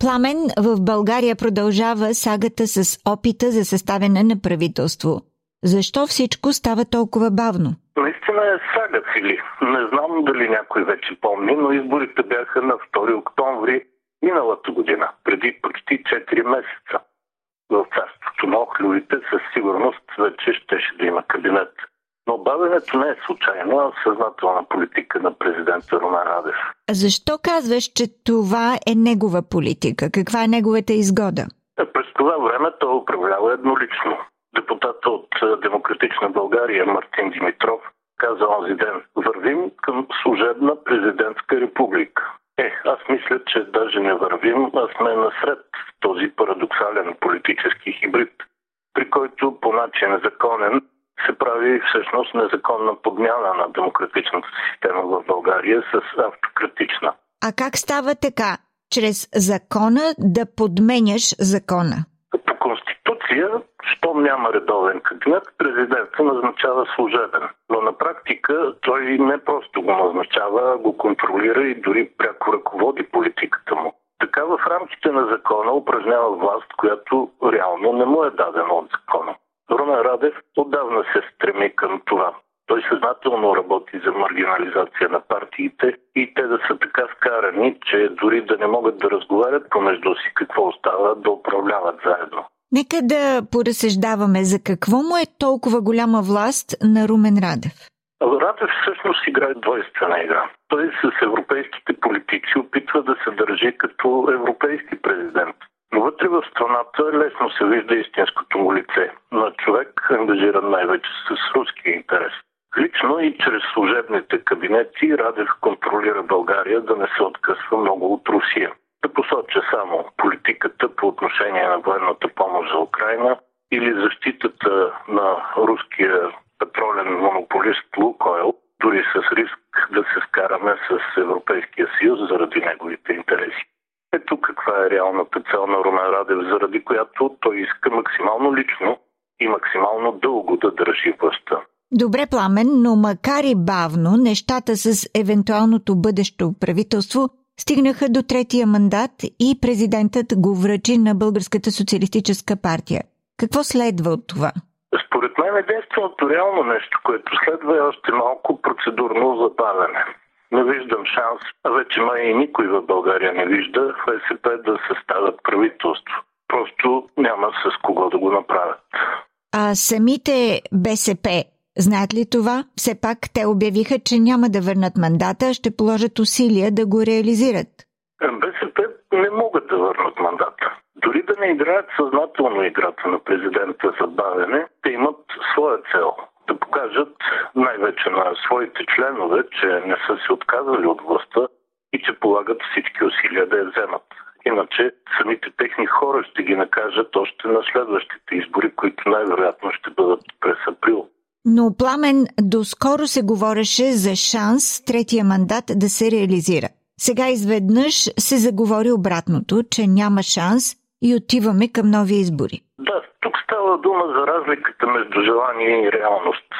Пламен в България продължава сагата с опита за съставяне на правителство. Защо всичко става толкова бавно? Наистина е сага, Фили. Не знам дали някой вече помни, но изборите бяха на 2 октомври миналата година, преди почти 4 месеца. В царството на охлювите със сигурност вече щеше да има кабинет. Бавенето не е случайно, а съзнателна политика на президента Румен Радев. Защо казваш, че това е негова политика? Каква е неговата изгода? През това време той управлява еднолично. Депутата от Демократична България Мартин Димитров каза онзи ден вървим към служебна президентска република. Е, аз мисля, че даже не вървим, а сме насред този парадоксален политически хибрид, при който по начин законен се прави всъщност незаконна подмяна на демократичната система в България с автократична. А как става така? Чрез закона да подменяш закона? По Конституция, щом няма редовен кабинет, президента назначава служебен. Но на практика той не просто го назначава, а го контролира и дори пряко ръководи политиката му. Така в рамките на закона упражнява власт, която реално не му е дадена от закона. Румен Радев отдавна се стреми към това. Той съзнателно работи за маргинализация на партиите и те да са така скарани, че дори да не могат да разговарят помежду си какво остава, да управляват заедно. Нека да поразсъждаваме за какво му е толкова голяма власт на Румен Радев. Радев всъщност играе двойствена игра. Той с европейските политици опитва да се държи като европейски президент. Но вътре в страната лесно се вижда истинското му лице на човек, ангажиран най-вече с руския интерес. Лично и чрез служебните кабинети Радев контролира България да не се откъсва много от Русия. Да посоча само политиката по отношение на военната помощ за Украина или защитата на руския петролен монополист Лукойл, дори с риск да се скараме с Европейския съюз заради неговите интереси. Ето каква е реалната цел на Румен Радев, заради която той иска максимално лично и максимално дълго да държи властта. Добре, Пламен, но макар и бавно, нещата с евентуалното бъдещо правителство стигнаха до третия мандат и президентът го връчи на Българската социалистическа партия. Какво следва от това? Според мен единственото реално нещо, което следва е още малко процедурно забавяне не виждам шанс, а вече май и никой в България не вижда ФСП да съставят правителство. Просто няма с кого да го направят. А самите БСП знаят ли това? Все пак те обявиха, че няма да върнат мандата, ще положат усилия да го реализират. БСП не могат да върнат мандата. Дори да не играят съзнателно играта на президента за бавене, те имат своя цел да покажат най-вече на своите членове, че не са се отказали от властта и че полагат всички усилия да я вземат. Иначе самите техни хора ще ги накажат още на следващите избори, които най-вероятно ще бъдат през април. Но Пламен доскоро се говореше за шанс третия мандат да се реализира. Сега изведнъж се заговори обратното, че няма шанс и отиваме към нови избори. Да, тук става дума за разликата между желание и реалност.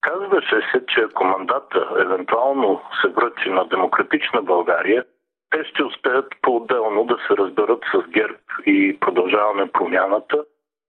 Казваше се, че ако мандата евентуално се връчи на демократична България, те ще успеят по-отделно да се разберат с ГЕРБ и продължаваме промяната,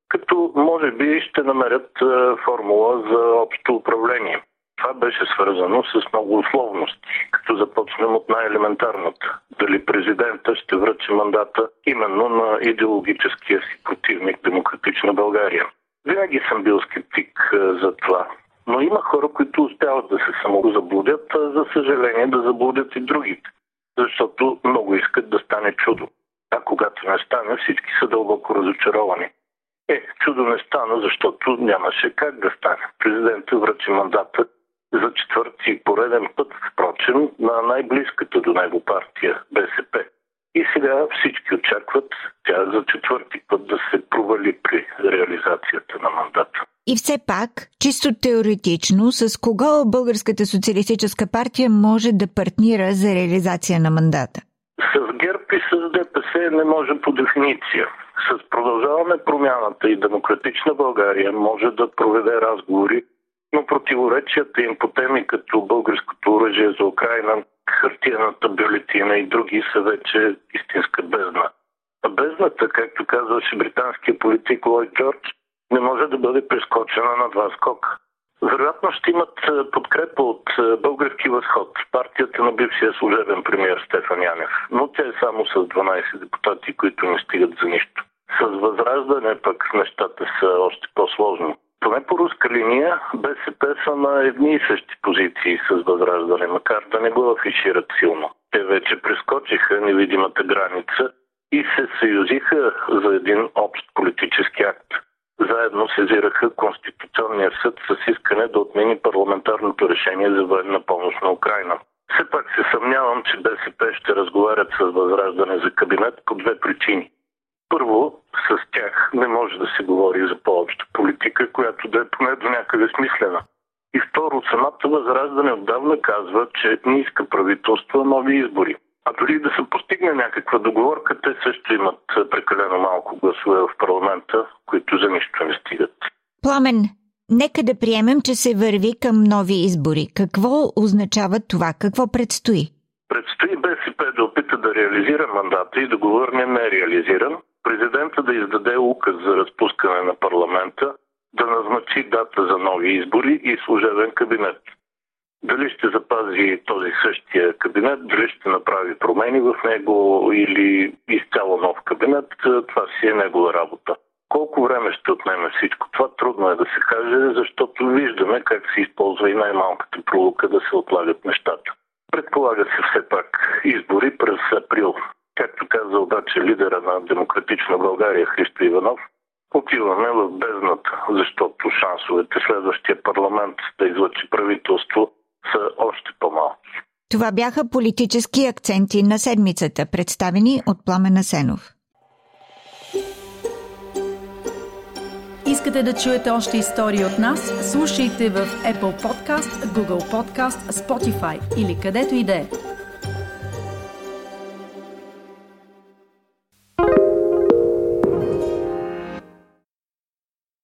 като може би ще намерят е, формула за общо управление. Това беше свързано с много условности, като започнем от най-елементарната. Дали президента ще връчи мандата именно на идеологическия си противник Демократична България. Винаги съм бил скептик за това. Но има хора, които успяват да се самозаблудят, а за съжаление да заблудят и другите. Защото много искат да стане чудо. А когато не стане, всички са дълбоко разочаровани. Е, чудо не стана, защото нямаше как да стане. Президентът връчи мандата за четвърти пореден път, впрочем, на най-близката до него партия БСП. И сега всички очакват тя за четвърти път да се провали при реализацията на мандата. И все пак, чисто теоретично, с кого Българската социалистическа партия може да партнира за реализация на мандата? И с ДПС не може по дефиниция. С продължаване промяната и демократична България може да проведе разговори, но противоречията им по теми като българското оръжие за Украина, хартияната бюлетина и други са вече истинска бездна. А бездната, както казваше британския политик Лойд Джордж, не може да бъде прескочена на два скока. Вероятно ще имат е, подкрепа от е, Български възход, партията на бившия служебен премьер Стефан Янев, но тя е само с 12 депутати, които не стигат за нищо. С възраждане пък нещата са още по-сложни. Поне по руска линия БСП са на едни и същи позиции с възраждане, макар да не го афишират силно. Те вече прескочиха невидимата граница и се съюзиха за един общ политически акт заедно сезираха Конституционния съд с искане да отмени парламентарното решение за военна помощ на Украина. Все пак се съмнявам, че БСП ще разговарят с възраждане за кабинет по две причини. Първо, с тях не може да се говори за по-обща политика, която да е поне до някъде смислена. И второ, самата възраждане отдавна казва, че не иска правителство, нови избори. А дори да се постигне някаква договорка, те също имат прекалено малко гласове в парламента, които за нищо не стигат. Пламен, нека да приемем, че се върви към нови избори. Какво означава това? Какво предстои? Предстои БСП да опита да реализира мандата и да го върне нереализиран, президента да издаде указ за разпускане на парламента, да назначи дата за нови избори и служебен кабинет. Дали ще запази този същия кабинет, дали ще направи промени в него или изцяло нов кабинет, това си е негова работа. Колко време ще отнеме всичко това, трудно е да се каже, защото виждаме как се използва и най-малката пролука да се отлагат нещата. Предполага се все пак избори през април. Както каза обаче лидера на Демократична България Христо Иванов, отиваме в бездната, защото шансовете следващия парламент да излъчи правителство са още по-малки. Това бяха политически акценти на седмицата, представени от Пламена Сенов. Искате да чуете още истории от нас? Слушайте в Apple Podcast, Google Podcast, Spotify или където и да е.